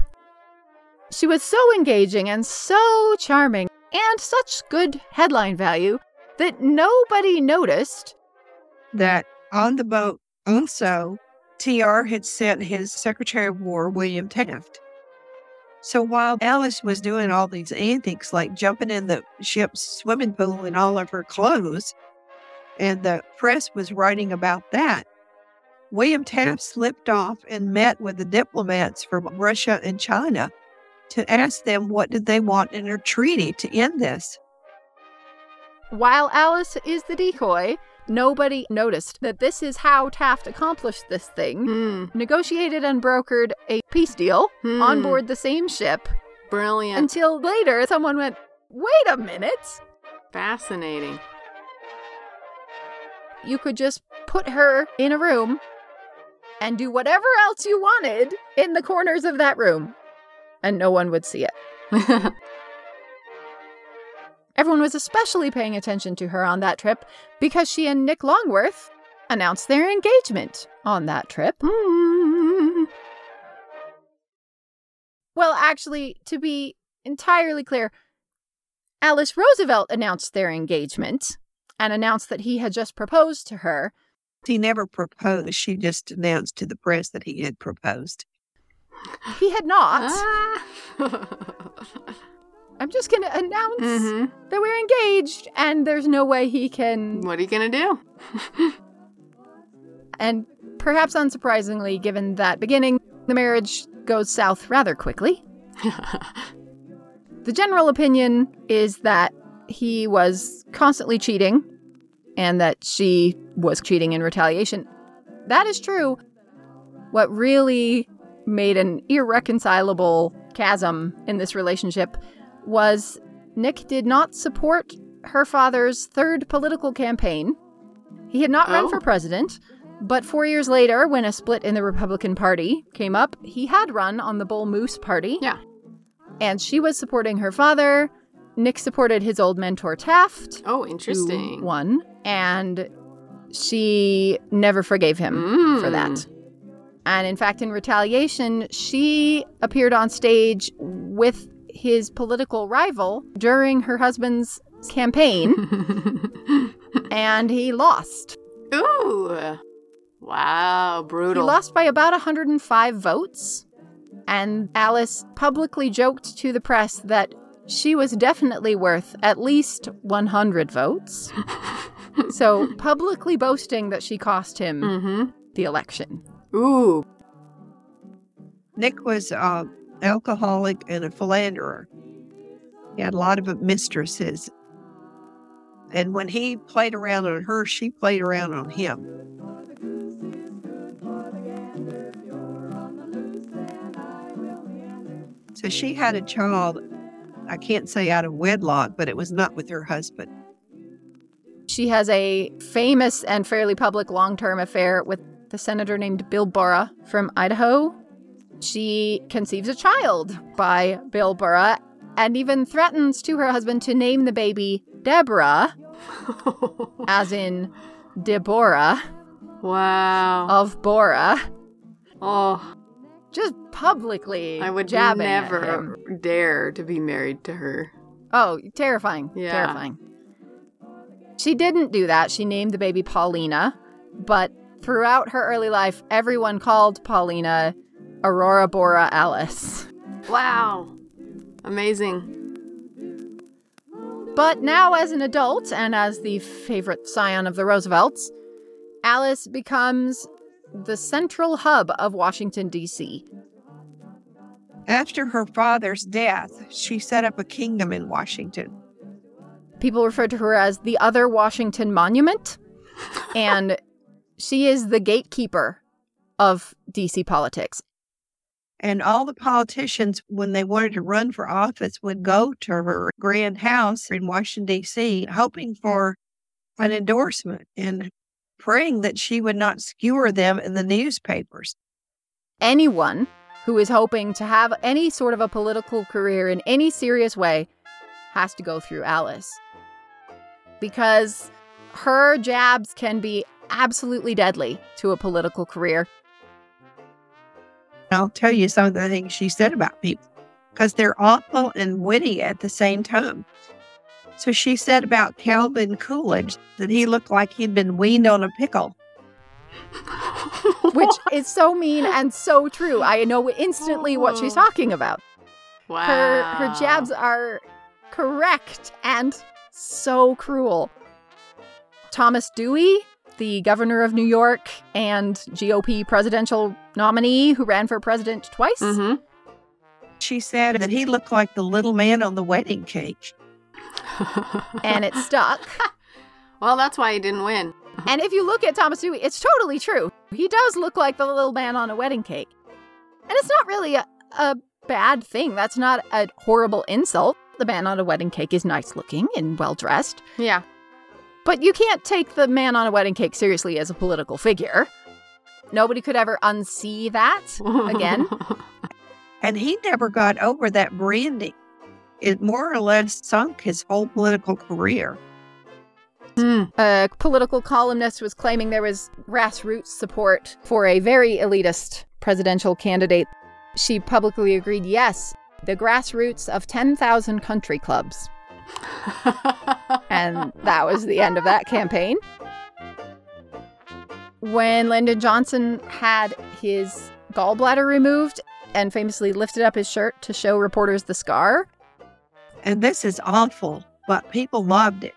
She was so engaging and so charming, and such good headline value that nobody noticed that on the boat also TR had sent his Secretary of War, William Taft. So while Alice was doing all these antics like jumping in the ship's swimming pool in all of her clothes, and the press was writing about that, William Taft slipped off and met with the diplomats from Russia and China to ask them what did they want in a treaty to end this. While Alice is the decoy, nobody noticed that this is how Taft accomplished this thing. Hmm. Negotiated and brokered a peace deal on Hmm. board the same ship Brilliant. until later someone went, Wait a minute! Fascinating. You could just put her in a room and do whatever else you wanted in the corners of that room, and no one would see it. *laughs* Everyone was especially paying attention to her on that trip because she and Nick Longworth announced their engagement on that trip. Mm. Well, actually, to be entirely clear, Alice Roosevelt announced their engagement and announced that he had just proposed to her. He never proposed. She just announced to the press that he had proposed. He had not. *laughs* *laughs* I'm just going to announce Mhm. that we're engaged and there's no way he can. What are you gonna do? *laughs* And perhaps unsurprisingly, given that beginning, the marriage goes south rather quickly. *laughs* The general opinion is that he was constantly cheating and that she was cheating in retaliation. That is true. What really made an irreconcilable chasm in this relationship was Nick did not support her father's third political campaign. He had not run Oh. for president, but four years later, when a split in the Republican Party came up, he had run on the Bull Moose Party. Yeah. And she was supporting her father. Nick supported his old mentor Taft, oh, interesting. One. and she never forgave him for that. Mm. And in fact, in retaliation, she appeared on stage with his political rival during her husband's campaign, *laughs* and he lost. Ooh. Wow, brutal. He lost by about 105 votes. And Alice publicly joked to the press that she was definitely worth at least 100 votes. *laughs* so, publicly boasting that she cost him mm-hmm. the election. Ooh. Nick was uh, alcoholic and a philanderer. He had a lot of mistresses. And when he played around on her, she played around on him. So she had a child, I can't say out of wedlock, but it was not with her husband. She has a famous and fairly public long term affair with the senator named Bill Borah from Idaho. She conceives a child by Bill Borah and even threatens to her husband to name the baby Deborah, *laughs* as in Deborah wow. of Borah, Oh, just publicly I would jabbing at him. never dare to be married to her. Oh, terrifying. Yeah. Terrifying. She didn't do that. She named the baby Paulina, but throughout her early life, everyone called Paulina Aurora Borah Alice. Wow. Amazing. But now, as an adult and as the favorite scion of the Roosevelts, Alice becomes the central hub of Washington, D.C. After her father's death, she set up a kingdom in Washington. People refer to her as the Other Washington Monument, *laughs* and she is the gatekeeper of DC politics. And all the politicians, when they wanted to run for office, would go to her grand house in Washington, D.C., hoping for an endorsement and praying that she would not skewer them in the newspapers. Anyone who is hoping to have any sort of a political career in any serious way has to go through Alice. Because her jabs can be absolutely deadly to a political career. I'll tell you some of the things she said about people because they're awful and witty at the same time. So she said about Calvin Coolidge that he looked like he'd been weaned on a pickle. which *laughs* is so mean and so true. I know instantly what she's talking about. wow. Her her jabs are correct and so cruel. Thomas Dewey, the governor of New York and GOP presidential nominee who ran for president twice, Mm-hmm. She said that he looked like the little man on the wedding cake. *laughs* and it stuck. *laughs* well, that's why he didn't win. *laughs* and if you look at Thomas Dewey, it's totally true. He does look like the little man on a wedding cake. And it's not really a, a bad thing. That's not a horrible insult. The man on a wedding cake is nice looking and well dressed. Yeah. But you can't take the man on a wedding cake seriously as a political figure. nobody could ever unsee that again. *laughs* And he never got over that branding. It more or less sunk his whole political career. Hmm. A political columnist was claiming there was grassroots support for a very elitist presidential candidate. She publicly agreed, yes, the grassroots of 10,000 country clubs. And that was the end of that campaign. When Lyndon Johnson had his gallbladder removed and famously lifted up his shirt to show reporters the scar, And this is awful, but people loved it.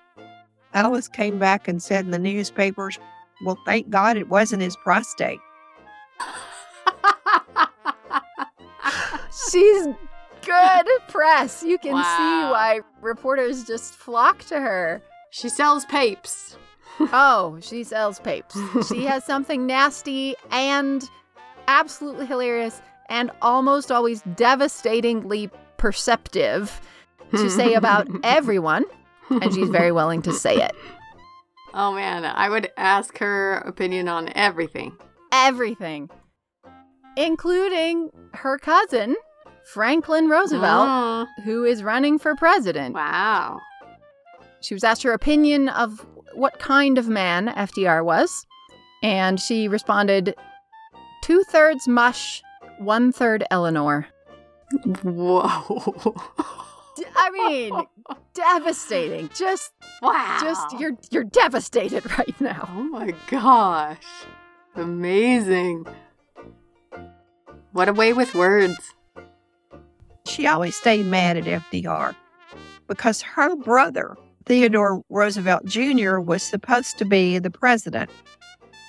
Alice came back and said in the newspapers, Well, thank God it wasn't his prostate. *laughs* she's good press. You can see why reporters just flock to her. she sells papes. *laughs* Oh, she sells papes. She *laughs* has something nasty and absolutely hilarious and almost always devastatingly perceptive to say about *laughs* everyone, and she's very willing to say it. Oh man, I would ask her opinion on everything. Everything, including her cousin, Franklin Roosevelt, Mm, who is running for president. wow. She was asked her opinion of what kind of man FDR was, and she responded two thirds mush, one third Eleanor. Whoa. I mean, *laughs* devastating. Just, wow. just you're you're devastated *laughs* right now. Oh my gosh. Amazing. What a way with words. She always stayed mad at FDR because her brother, Theodore Roosevelt Jr., was supposed to be the president.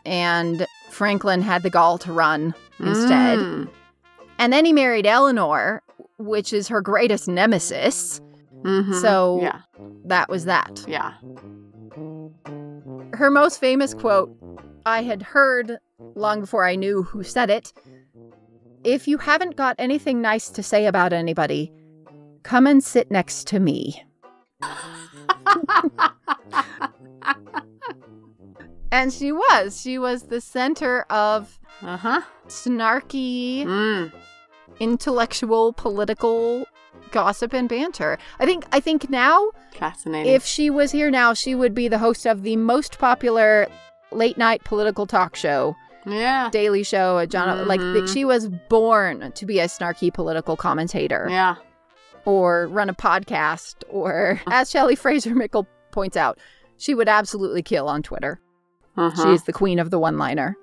And Franklin had the gall to run instead. Mm. And then he married Eleanor, which is her greatest nemesis. Mhm. So- yeah, That was that. yeah. her most famous quote I had heard long before I knew who said it. If you haven't got anything nice to say about anybody, come and sit next to me. *laughs* And she was. She was the center of uh huh. snarky, Mm. intellectual, political gossip and banter. I think I think now Fascinating. if she was here now, she would be the host of the most popular late night political talk show, yeah. Daily Show. uh, John, like Mhm. that, she was born to be a snarky political commentator, Yeah. or run a podcast, or *laughs* as Shelley Fraser Mickle points out, she would absolutely kill on Twitter. Uh-huh. She is the queen of the one-liner.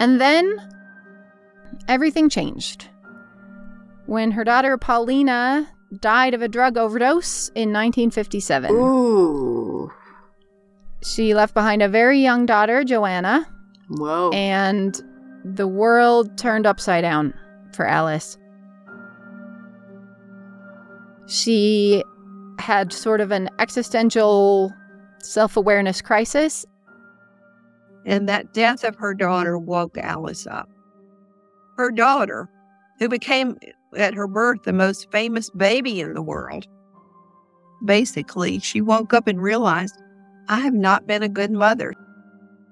And then everything changed. When her daughter Paulina died of a drug overdose in 1957. Ooh. She left behind a very young daughter, Joanna, Whoa. and the world turned upside down for Alice. She had sort of an existential self awareness crisis. And that death of her daughter woke Alice up. Her daughter, who became at her birth the most famous baby in the world, basically, she woke up and realized, I have not been a good mother.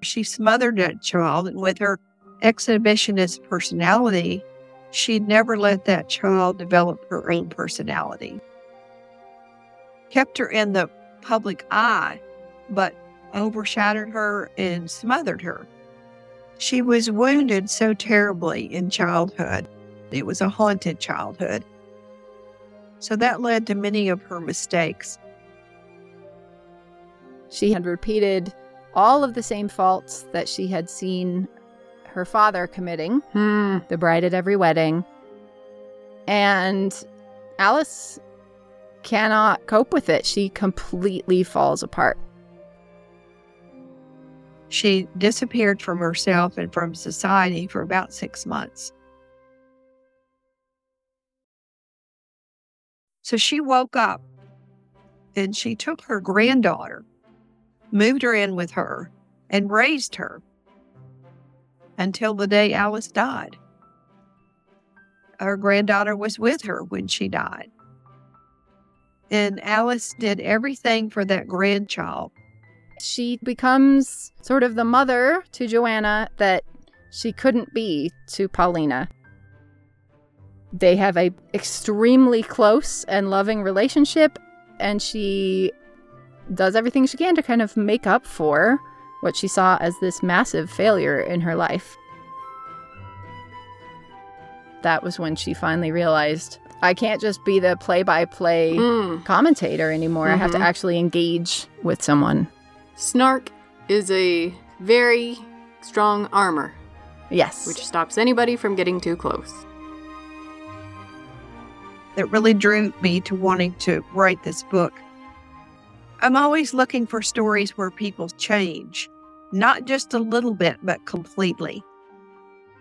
She smothered that child, and with her exhibitionist personality, she'd never let that child develop her own personality. Kept her in the public eye, but overshadowed her and smothered her. She was wounded so terribly in childhood. It was a haunted childhood. So that led to many of her mistakes. She had repeated all of the same faults that she had seen her father committing, Hmm. the bride at every wedding. And Alice cannot cope with it. She completely falls apart. She disappeared from herself and from society for about six months. So she woke up and she took her granddaughter, moved her in with her, and raised her until the day Alice died. Her granddaughter was with her when she died. And Alice did everything for that grandchild She becomes sort of the mother to Joanna that she couldn't be to Paulina. They have a extremely close and loving relationship and she does everything she can to kind of make up for what she saw as this massive failure in her life. That was when she finally realized I can't just be the play by play Mm. commentator anymore. I have to Mhm. actually engage with someone. Snark is a very strong armor, Yes. which stops anybody from getting too close. that really drew me to wanting to write this book. I'm always looking for stories where people change, not just a little bit, but completely.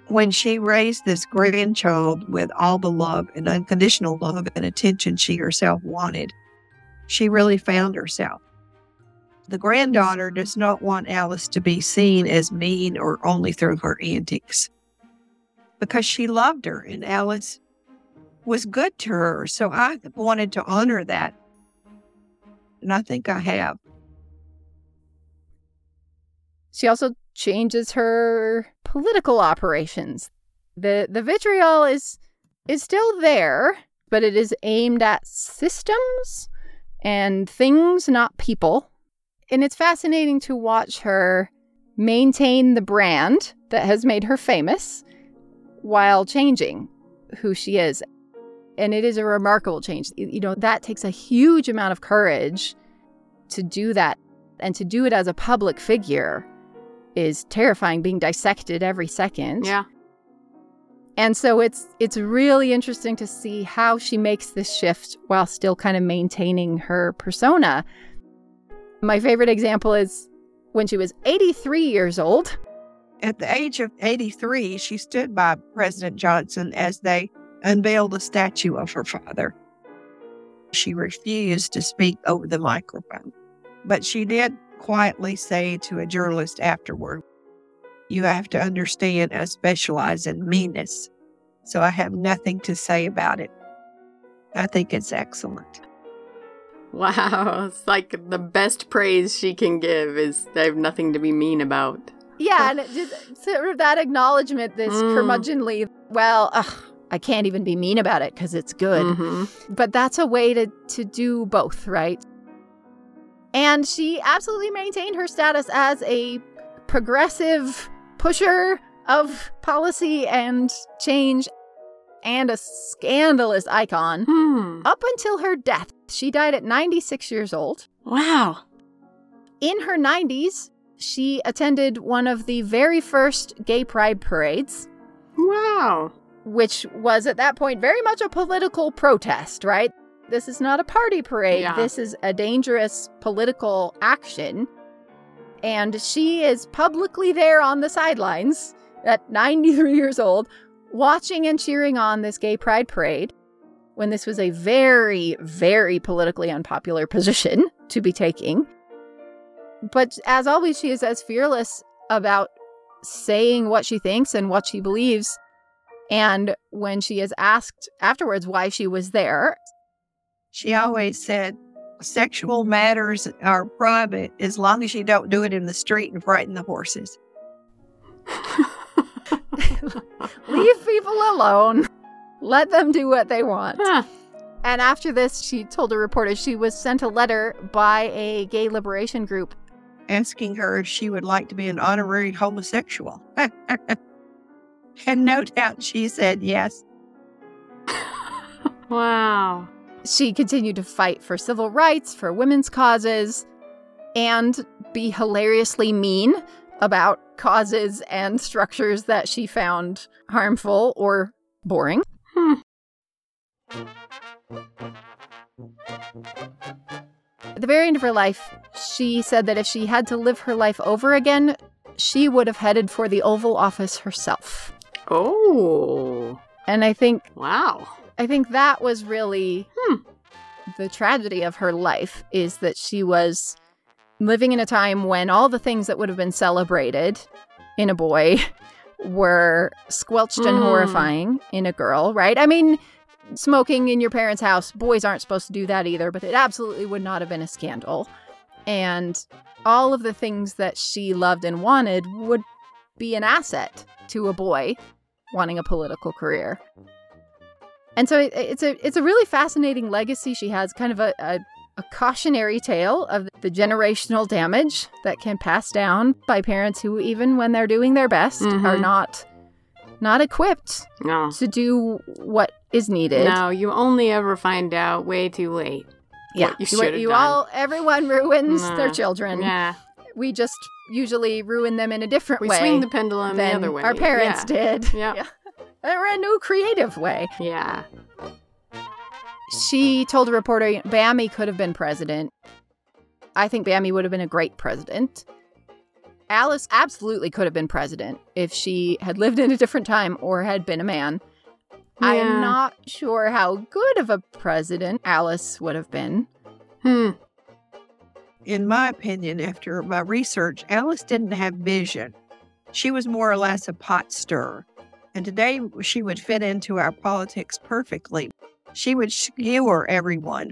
When she raised this grandchild with all the love and unconditional love and attention she herself wanted, she really found herself. The granddaughter does not want Alice to be seen as mean or only through her antics because she loved her and Alice was good to her. So I wanted to honor that. And I think I have. She also changes her political operations. The the vitriol is is still there, but it is aimed at systems and things, not people. And it's fascinating to watch her maintain the brand that has made her famous while changing who she is. And it is a remarkable change. You know, that takes a huge amount of courage to do that and to do it as a public figure is terrifying being dissected every second. Yeah. And so it's it's really interesting to see how she makes this shift while still kind of maintaining her persona. My favorite example is when she was 83 years old. At the age of 83, she stood by President Johnson as they unveiled the statue of her father. She refused to speak over the microphone, but she did quietly say to a journalist afterward, You have to understand I specialize in meanness, so I have nothing to say about it. I think it's excellent. Wow. *laughs* It's like the best praise she can give is I have nothing to be mean about. Yeah, and it just sort of that acknowledgement, this Mm. curmudgeonly, well, ugh, I can't even be mean about it because it's good. Mhm. But that's a way to to do both, right? And she absolutely maintained her status as a progressive pusher of policy and change and a scandalous icon Hmm. up until her death. She died at 96 years old. Wow. In her 90s, she attended one of the very first gay pride parades, Wow. Which was at that point very much a political protest, right? This is not a party parade. Yeah. This is a dangerous political action. And she is publicly there on the sidelines at 93 years old, watching and cheering on this gay pride parade when this was a very, very politically unpopular position to be taking. But as always, she is as fearless about saying what she thinks and what she believes. And when she is asked afterwards why she was there, She always said, Sexual matters are private as long as you don't do it in the street and frighten the horses. *laughs* *laughs* leave people alone, let them do what they want. Huh. And after this, she told a reporter she was sent a letter by a gay liberation group. asking her if she would like to be an honorary homosexual. *laughs* *laughs* and no doubt she said yes. *laughs* Wow. She continued to fight for civil rights, for women's causes, and be hilariously mean about causes and structures that she found harmful or boring. Hmm. At the very end of her life, she said that if she had to live her life over again, she would have headed for the Oval Office herself. Oh. And I think Wow. I think that was really Hmm. the tragedy of her life is that she was living in a time when all the things that would have been celebrated in a boy *laughs* were squelched and Hmm. horrifying in a girl, right? I mean, smoking in your parents' house, boys aren't supposed to do that either, but it absolutely would not have been a scandal. And all of the things that she loved and wanted would be an asset to a boy wanting a political career. And so it, it's a it's a really fascinating legacy she has, kind of a, a, a cautionary tale of the generational damage that can pass down by parents who, even when they're doing their best, Mhm. are not not equipped No. to do what is needed. No, you only ever find out way too late. yeah, you you, you done. all everyone ruins their children. Yeah. We just usually ruin them in a different We way We swing the pendulum the other way. our parents yeah. did. *laughs* Yeah. Or a new creative way. Yeah. She told a reporter Bamie could have been president. I think Bamie would have been a great president. Alice absolutely could have been president if she had lived in a different time or had been a man. I am not sure how good of a president Alice would have been. Hmm. In my opinion, after my research, Alice didn't have vision. She was more or less a pot stirrer. And today she would fit into our politics perfectly. She would skewer everyone.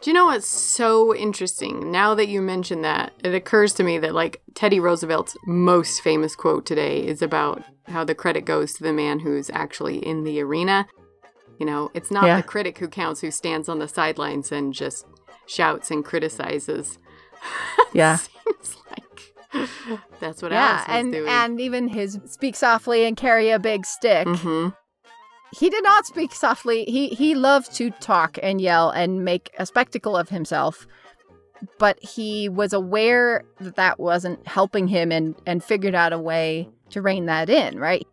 Do you know what's so interesting? Now that you mention that, it occurs to me that like Teddy Roosevelt's most famous quote today is about how the credit goes to the man who's actually in the arena. You know, it's not Yeah. the critic who counts who stands on the sidelines and just shouts and criticizes. *laughs* Yeah. Seems like that's what yeah, Alice was and doing. and even his speak softly and carry a big stick. Mhm. He did not speak softly. He he loved to talk and yell and make a spectacle of himself. But he was aware that that wasn't helping him and and figured out a way to rein that in, right?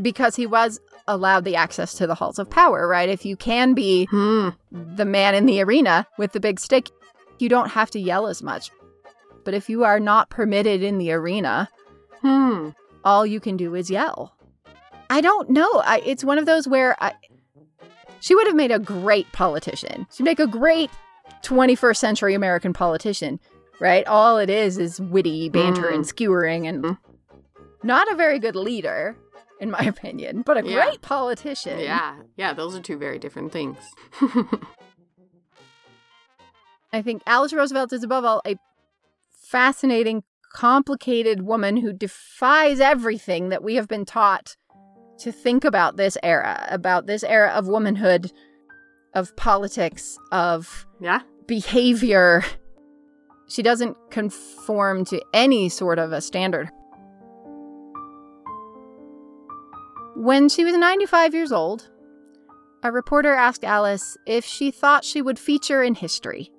Because he was allowed the access to the halls of power, right? If you can be Hmm. the man in the arena with the big stick, you don't have to yell as much. But if you are not permitted in the arena, Hmm. all you can do is yell. I don't know. I, it's one of those where I, she would have made a great politician. She'd make a great 21st century American politician, right? All it is is witty banter Mm. and skewering and Mm. not a very good leader, in my *laughs* opinion, but a Yeah. great politician. Yeah. Yeah, those are two very different things. *laughs* I think Alice Roosevelt is above all a fascinating, complicated woman who defies everything that we have been taught to think about this era, about this era of womanhood, of politics, of yeah. behavior. She doesn't conform to any sort of a standard. When she was 95 years old, a reporter asked Alice if she thought she would feature in history.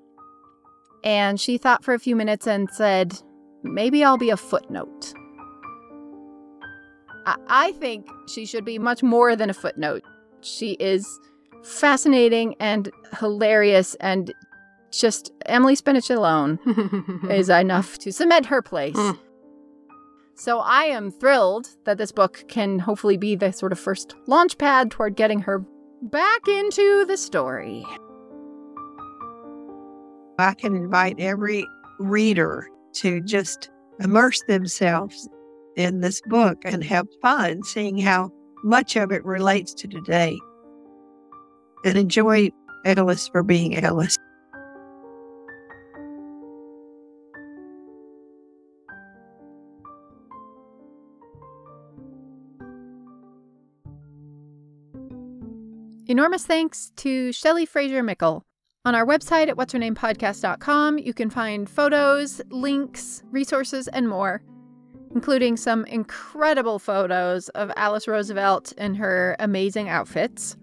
And she thought for a few minutes and said, Maybe I'll be a footnote. I, I think she should be much more than a footnote. She is fascinating and hilarious, and just Emily Spinach alone *laughs* is enough to cement her place. Mm. So I am thrilled that this book can hopefully be the sort of first launch pad toward getting her back into the story. I can invite every reader to just immerse themselves in this book and have fun seeing how much of it relates to today. And enjoy Alice for being Alice. Enormous thanks to Shelley Fraser Mickle. On our website at what's her name podcast.com, you can find photos, links, resources, and more, including some incredible photos of Alice Roosevelt in her amazing outfits.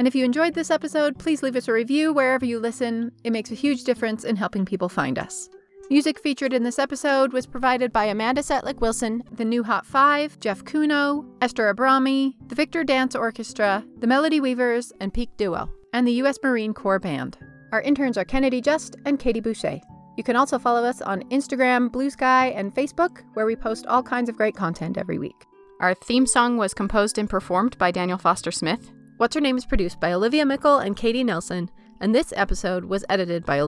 And if you enjoyed this episode, please leave us a review wherever you listen. It makes a huge difference in helping people find us. Music featured in this episode was provided by Amanda Setlik Wilson, the New Hot Five, Jeff Kuno, Esther Abrami, the Victor Dance Orchestra, the Melody Weavers, and Peak Duo, and the U.S. Marine Corps Band. Our interns are Kennedy Just and Katie Boucher. You can also follow us on Instagram, Blue Sky, and Facebook, where we post all kinds of great content every week. Our theme song was composed and performed by Daniel Foster Smith. What's Her Name is produced by Olivia Meikle and Katie Nelson, and this episode was edited by